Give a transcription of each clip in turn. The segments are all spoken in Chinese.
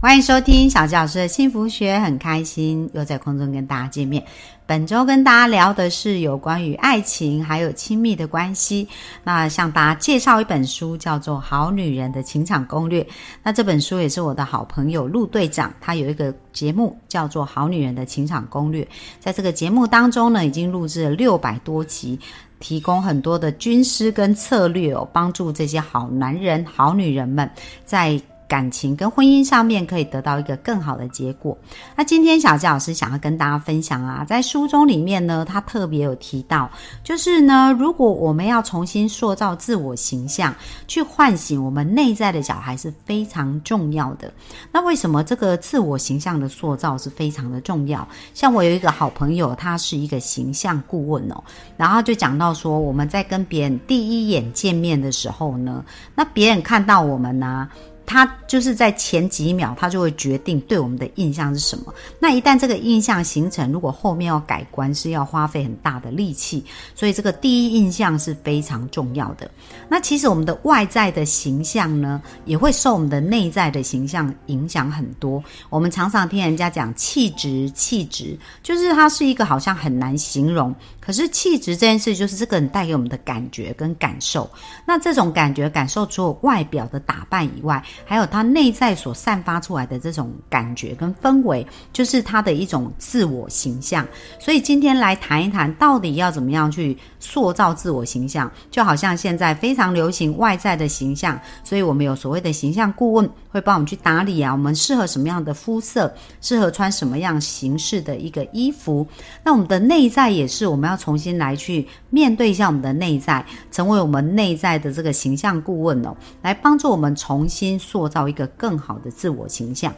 欢迎收听小吉老师的幸福学，很开心又在空中跟大家见面。本周跟大家聊的是有关于爱情还有亲密的关系。那向大家介绍一本书，叫做《好女人的情场攻略》。那这本书也是我的好朋友陆队长，他有一个节目叫做《好女人的情场攻略》。在这个节目当中呢，已经录制了六百多集，提供很多的军师跟策略哦，帮助这些好男人、好女人们在。感情跟婚姻上面可以得到一个更好的结果。那今天小佳老师想要跟大家分享啊，在书中里面呢，他特别有提到，就是呢，如果我们要重新塑造自我形象，去唤醒我们内在的小孩是非常重要的。那为什么这个自我形象的塑造是非常的重要？像我有一个好朋友，他是一个形象顾问哦，然后就讲到说，我们在跟别人第一眼见面的时候呢，那别人看到我们呢。他就是在前几秒，他就会决定对我们的印象是什么。那一旦这个印象形成，如果后面要改观，是要花费很大的力气。所以这个第一印象是非常重要的。那其实我们的外在的形象呢，也会受我们的内在的形象影响很多。我们常常听人家讲气质，气质就是它是一个好像很难形容。可是气质这件事，就是这个人带给我们的感觉跟感受。那这种感觉感受，除了外表的打扮以外，还有他内在所散发出来的这种感觉跟氛围，就是他的一种自我形象。所以今天来谈一谈，到底要怎么样去塑造自我形象？就好像现在非常流行外在的形象，所以我们有所谓的形象顾问会帮我们去打理啊。我们适合什么样的肤色？适合穿什么样形式的一个衣服？那我们的内在也是，我们要重新来去面对一下我们的内在，成为我们内在的这个形象顾问哦，来帮助我们重新。塑造一个更好的自我形象。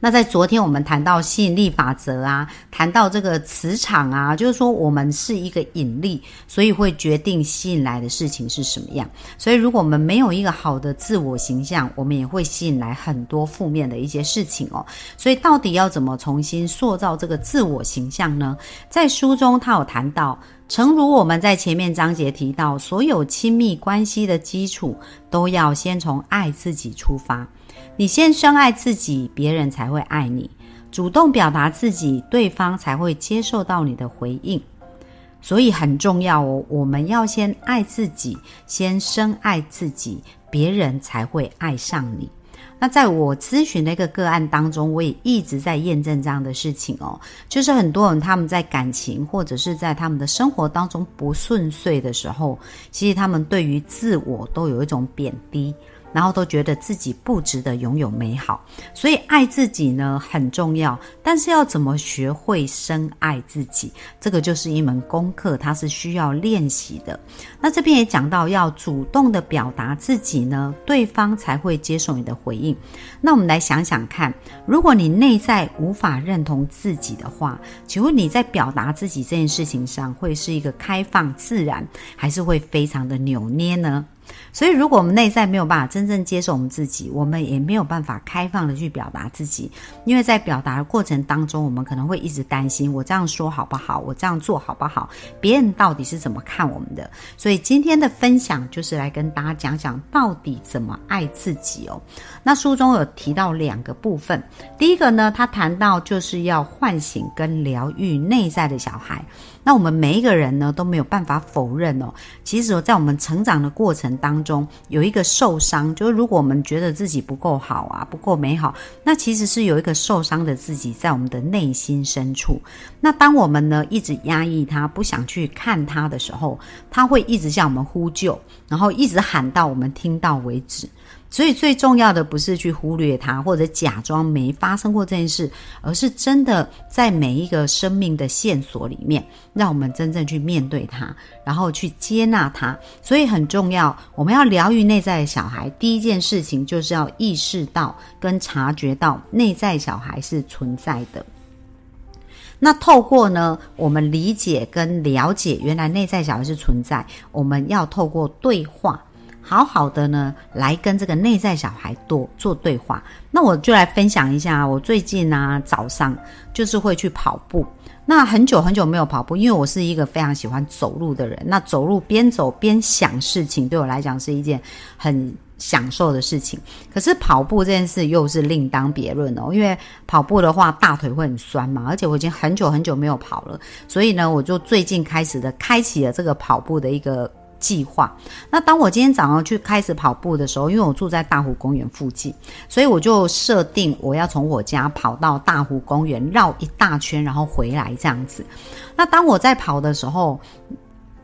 那在昨天我们谈到吸引力法则啊，谈到这个磁场啊，就是说我们是一个引力，所以会决定吸引来的事情是什么样。所以如果我们没有一个好的自我形象，我们也会吸引来很多负面的一些事情哦。所以到底要怎么重新塑造这个自我形象呢？在书中他有谈到。诚如我们在前面章节提到，所有亲密关系的基础都要先从爱自己出发。你先深爱自己，别人才会爱你。主动表达自己，对方才会接受到你的回应。所以很重要哦，我们要先爱自己，先深爱自己，别人才会爱上你。那在我咨询的一个个案当中，我也一直在验证这样的事情哦，就是很多人他们在感情或者是在他们的生活当中不顺遂的时候，其实他们对于自我都有一种贬低。然后都觉得自己不值得拥有美好，所以爱自己呢很重要。但是要怎么学会深爱自己，这个就是一门功课，它是需要练习的。那这边也讲到，要主动的表达自己呢，对方才会接受你的回应。那我们来想想看，如果你内在无法认同自己的话，请问你在表达自己这件事情上，会是一个开放自然，还是会非常的扭捏呢？所以，如果我们内在没有办法真正接受我们自己，我们也没有办法开放的去表达自己。因为在表达的过程当中，我们可能会一直担心：我这样说好不好？我这样做好不好？别人到底是怎么看我们的？所以今天的分享就是来跟大家讲讲到底怎么爱自己哦。那书中有提到两个部分，第一个呢，他谈到就是要唤醒跟疗愈内在的小孩。那我们每一个人呢都没有办法否认哦，其实在我们成长的过程当中，有一个受伤，就是如果我们觉得自己不够好啊，不够美好，那其实是有一个受伤的自己在我们的内心深处。那当我们呢一直压抑他，不想去看他的时候，他会一直向我们呼救，然后一直喊到我们听到为止。所以最重要的不是去忽略它，或者假装没发生过这件事，而是真的在每一个生命的线索里面，让我们真正去面对它，然后去接纳它。所以很重要，我们要疗愈内在的小孩，第一件事情就是要意识到跟察觉到内在小孩是存在的。那透过呢，我们理解跟了解原来内在小孩是存在，我们要透过对话。好好的呢来跟这个内在小孩多做对话。那我就来分享一下，我最近呢早上就是会去跑步。那很久很久没有跑步，因为我是一个非常喜欢走路的人。那走路边走边想事情，对我来讲是一件很享受的事情。可是跑步这件事又是另当别论哦，因为跑步的话大腿会很酸嘛，而且我已经很久很久没有跑了，所以呢，我就最近开始的开启了这个跑步的一个。计划。那当我今天早上去开始跑步的时候，因为我住在大湖公园附近，所以我就设定我要从我家跑到大湖公园绕一大圈，然后回来这样子。那当我在跑的时候，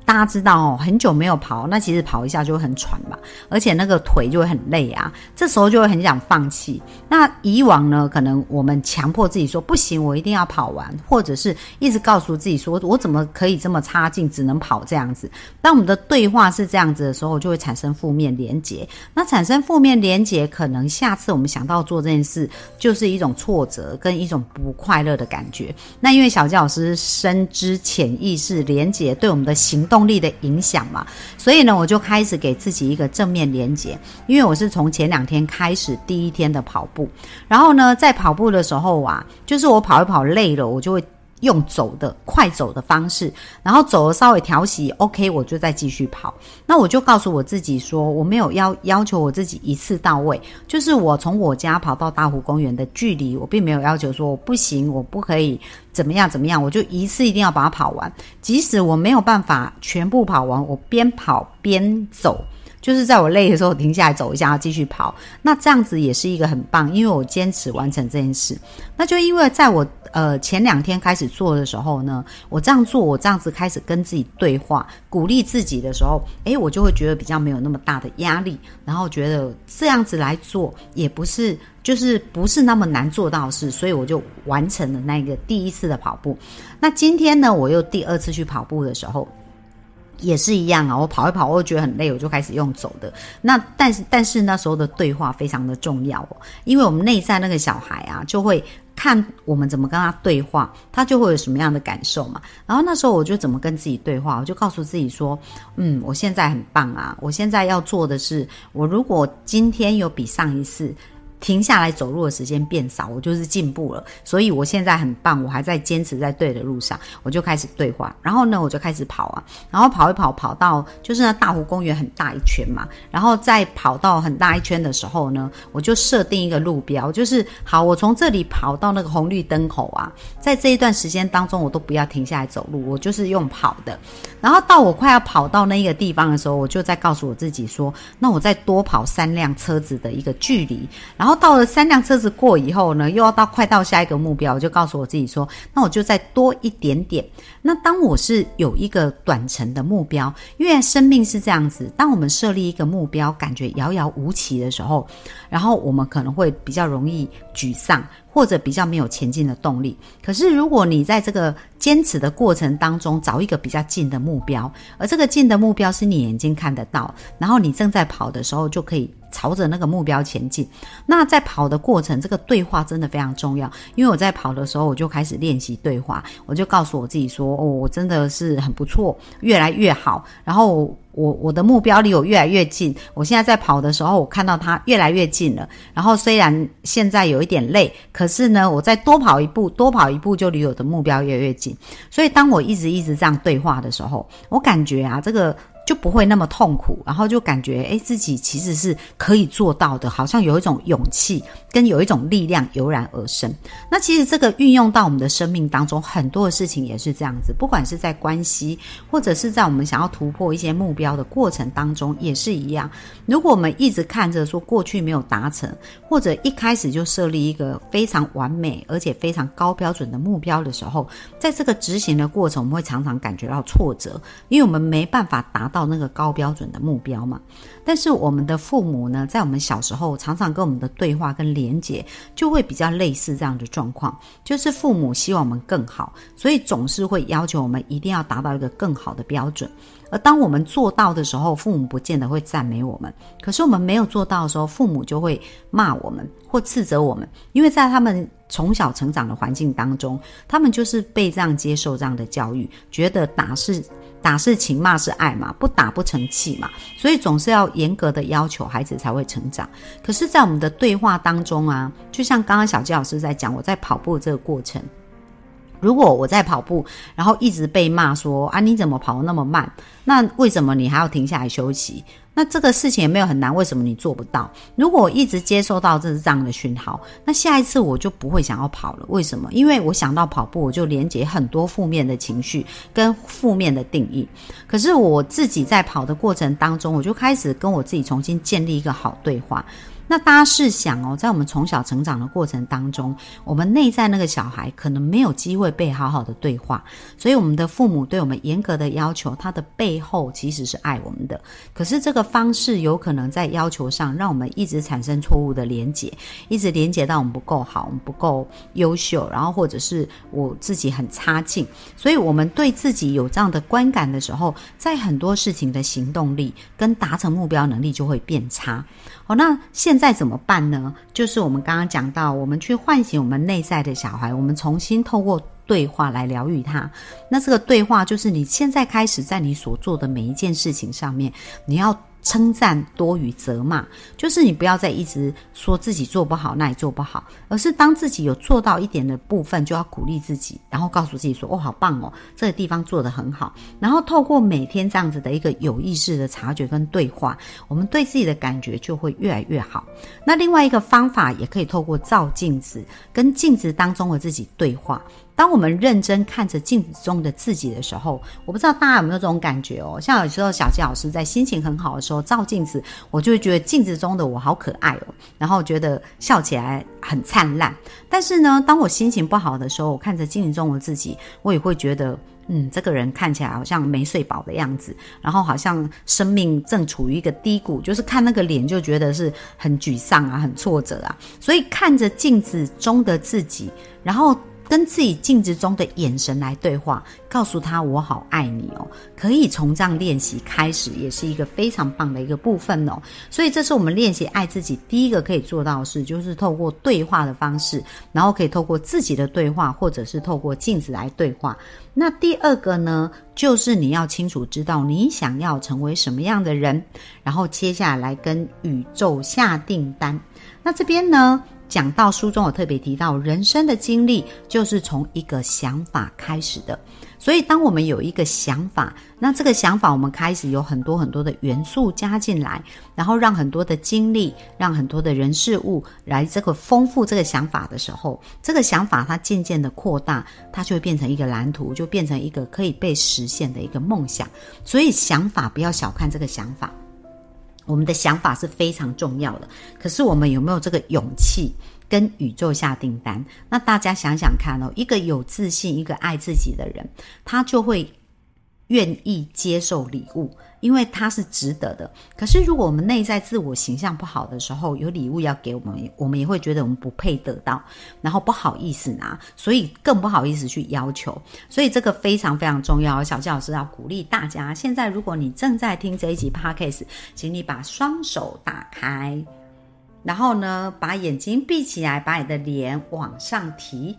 大家知道哦，很久没有跑，那其实跑一下就会很喘嘛，而且那个腿就会很累啊，这时候就会很想放弃。那以往呢，可能我们强迫自己说不行，我一定要跑完，或者是一直告诉自己说，我怎么可以这么差劲，只能跑这样子。当我们的对话是这样子的时候，就会产生负面连结。那产生负面连结，可能下次我们想到做这件事，就是一种挫折跟一种不快乐的感觉。那因为小教老师深知潜意识连结对我们的行动。动力的影响嘛，所以呢，我就开始给自己一个正面连接，因为我是从前两天开始第一天的跑步，然后呢，在跑步的时候啊，就是我跑一跑累了，我就会。用走的快走的方式，然后走了稍微调息，OK，我就再继续跑。那我就告诉我自己说，我没有要要求我自己一次到位，就是我从我家跑到大湖公园的距离，我并没有要求说我不行，我不可以怎么样怎么样，我就一次一定要把它跑完。即使我没有办法全部跑完，我边跑边走。就是在我累的时候停下来走一下，继续跑。那这样子也是一个很棒，因为我坚持完成这件事。那就因为在我呃前两天开始做的时候呢，我这样做，我这样子开始跟自己对话，鼓励自己的时候，诶，我就会觉得比较没有那么大的压力，然后觉得这样子来做也不是就是不是那么难做到事，所以我就完成了那个第一次的跑步。那今天呢，我又第二次去跑步的时候。也是一样啊，我跑一跑，我觉得很累，我就开始用走的。那但是但是那时候的对话非常的重要哦，因为我们内在那个小孩啊，就会看我们怎么跟他对话，他就会有什么样的感受嘛。然后那时候我就怎么跟自己对话，我就告诉自己说，嗯，我现在很棒啊，我现在要做的是，我如果今天有比上一次。停下来走路的时间变少，我就是进步了。所以我现在很棒，我还在坚持在对的路上，我就开始对话。然后呢，我就开始跑啊，然后跑一跑，跑到就是那大湖公园很大一圈嘛。然后再跑到很大一圈的时候呢，我就设定一个路标，就是好，我从这里跑到那个红绿灯口啊，在这一段时间当中，我都不要停下来走路，我就是用跑的。然后到我快要跑到那个地方的时候，我就在告诉我自己说，那我再多跑三辆车子的一个距离，然后。到了三辆车子过以后呢，又要到快到下一个目标，我就告诉我自己说，那我就再多一点点。那当我是有一个短程的目标，因为生命是这样子，当我们设立一个目标，感觉遥遥无期的时候，然后我们可能会比较容易沮丧。或者比较没有前进的动力。可是，如果你在这个坚持的过程当中找一个比较近的目标，而这个近的目标是你眼睛看得到，然后你正在跑的时候就可以朝着那个目标前进。那在跑的过程，这个对话真的非常重要。因为我在跑的时候，我就开始练习对话，我就告诉我自己说：“哦，我真的是很不错，越来越好。”然后。我我的目标离我越来越近，我现在在跑的时候，我看到它越来越近了。然后虽然现在有一点累，可是呢，我再多跑一步，多跑一步就离我的目标越来越近。所以当我一直一直这样对话的时候，我感觉啊，这个。就不会那么痛苦，然后就感觉诶自己其实是可以做到的，好像有一种勇气跟有一种力量油然而生。那其实这个运用到我们的生命当中，很多的事情也是这样子，不管是在关系，或者是在我们想要突破一些目标的过程当中，也是一样。如果我们一直看着说过去没有达成，或者一开始就设立一个非常完美而且非常高标准的目标的时候，在这个执行的过程，我们会常常感觉到挫折，因为我们没办法达。到那个高标准的目标嘛？但是我们的父母呢，在我们小时候常常跟我们的对话跟连接，就会比较类似这样的状况，就是父母希望我们更好，所以总是会要求我们一定要达到一个更好的标准。而当我们做到的时候，父母不见得会赞美我们；可是我们没有做到的时候，父母就会骂我们或斥责我们，因为在他们从小成长的环境当中，他们就是被这样接受这样的教育，觉得打是。打是情，骂是爱嘛，不打不成器嘛，所以总是要严格的要求孩子才会成长。可是，在我们的对话当中啊，就像刚刚小季老师在讲，我在跑步这个过程。如果我在跑步，然后一直被骂说啊你怎么跑那么慢？那为什么你还要停下来休息？那这个事情也没有很难，为什么你做不到？如果我一直接收到这是这样的讯号，那下一次我就不会想要跑了。为什么？因为我想到跑步，我就连接很多负面的情绪跟负面的定义。可是我自己在跑的过程当中，我就开始跟我自己重新建立一个好对话。那大家试想哦，在我们从小成长的过程当中，我们内在那个小孩可能没有机会被好好的对话，所以我们的父母对我们严格的要求，他的背后其实是爱我们的。可是这个方式有可能在要求上，让我们一直产生错误的连结，一直连结到我们不够好，我们不够优秀，然后或者是我自己很差劲。所以我们对自己有这样的观感的时候，在很多事情的行动力跟达成目标能力就会变差。好，那现在怎么办呢？就是我们刚刚讲到，我们去唤醒我们内在的小孩，我们重新透过对话来疗愈他。那这个对话就是你现在开始在你所做的每一件事情上面，你要。称赞多于责骂，就是你不要再一直说自己做不好，那也做不好，而是当自己有做到一点的部分，就要鼓励自己，然后告诉自己说：“哦，好棒哦，这个地方做得很好。”然后透过每天这样子的一个有意识的察觉跟对话，我们对自己的感觉就会越来越好。那另外一个方法也可以透过照镜子，跟镜子当中的自己对话。当我们认真看着镜子中的自己的时候，我不知道大家有没有这种感觉哦。像有时候小纪老师在心情很好的时候照镜子，我就会觉得镜子中的我好可爱哦，然后觉得笑起来很灿烂。但是呢，当我心情不好的时候，我看着镜子中的自己，我也会觉得，嗯，这个人看起来好像没睡饱的样子，然后好像生命正处于一个低谷，就是看那个脸就觉得是很沮丧啊，很挫折啊。所以看着镜子中的自己，然后。跟自己镜子中的眼神来对话，告诉他我好爱你哦。可以从这样练习开始，也是一个非常棒的一个部分哦。所以这是我们练习爱自己第一个可以做到的事，就是透过对话的方式，然后可以透过自己的对话，或者是透过镜子来对话。那第二个呢，就是你要清楚知道你想要成为什么样的人，然后接下来跟宇宙下订单。那这边呢？讲到书中有特别提到，人生的经历就是从一个想法开始的。所以，当我们有一个想法，那这个想法我们开始有很多很多的元素加进来，然后让很多的经历，让很多的人事物来这个丰富这个想法的时候，这个想法它渐渐的扩大，它就会变成一个蓝图，就变成一个可以被实现的一个梦想。所以，想法不要小看这个想法。我们的想法是非常重要的，可是我们有没有这个勇气跟宇宙下订单？那大家想想看哦，一个有自信、一个爱自己的人，他就会愿意接受礼物。因为它是值得的，可是如果我们内在自我形象不好的时候，有礼物要给我们，我们也会觉得我们不配得到，然后不好意思拿，所以更不好意思去要求。所以这个非常非常重要。小纪老师要鼓励大家，现在如果你正在听这一集 podcast，请你把双手打开，然后呢，把眼睛闭起来，把你的脸往上提，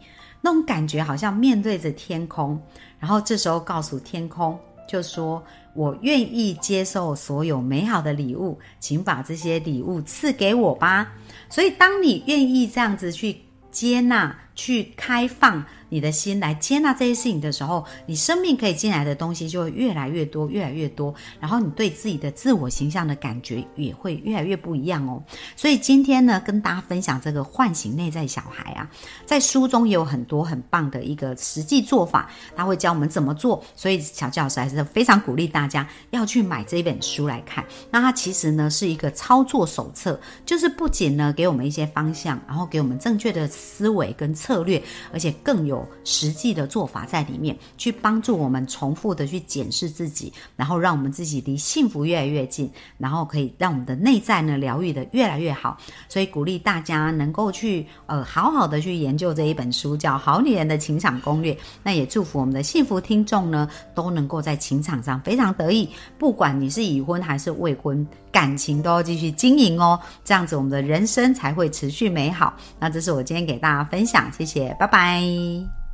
那种感觉好像面对着天空，然后这时候告诉天空，就说。我愿意接受所有美好的礼物，请把这些礼物赐给我吧。所以，当你愿意这样子去接纳、去开放。你的心来接纳这些事情的时候，你生命可以进来的东西就会越来越多，越来越多。然后你对自己的自我形象的感觉也会越来越不一样哦。所以今天呢，跟大家分享这个唤醒内在小孩啊，在书中也有很多很棒的一个实际做法，他会教我们怎么做。所以小教师还是非常鼓励大家要去买这本书来看。那它其实呢是一个操作手册，就是不仅呢给我们一些方向，然后给我们正确的思维跟策略，而且更有实际的做法在里面，去帮助我们重复的去检视自己，然后让我们自己离幸福越来越近，然后可以让我们的内在呢疗愈的越来越好。所以鼓励大家能够去呃好好的去研究这一本书，叫《好女人的情场攻略》。那也祝福我们的幸福听众呢，都能够在情场上非常得意。不管你是已婚还是未婚，感情都要继续经营哦，这样子我们的人生才会持续美好。那这是我今天给大家分享，谢谢，拜拜。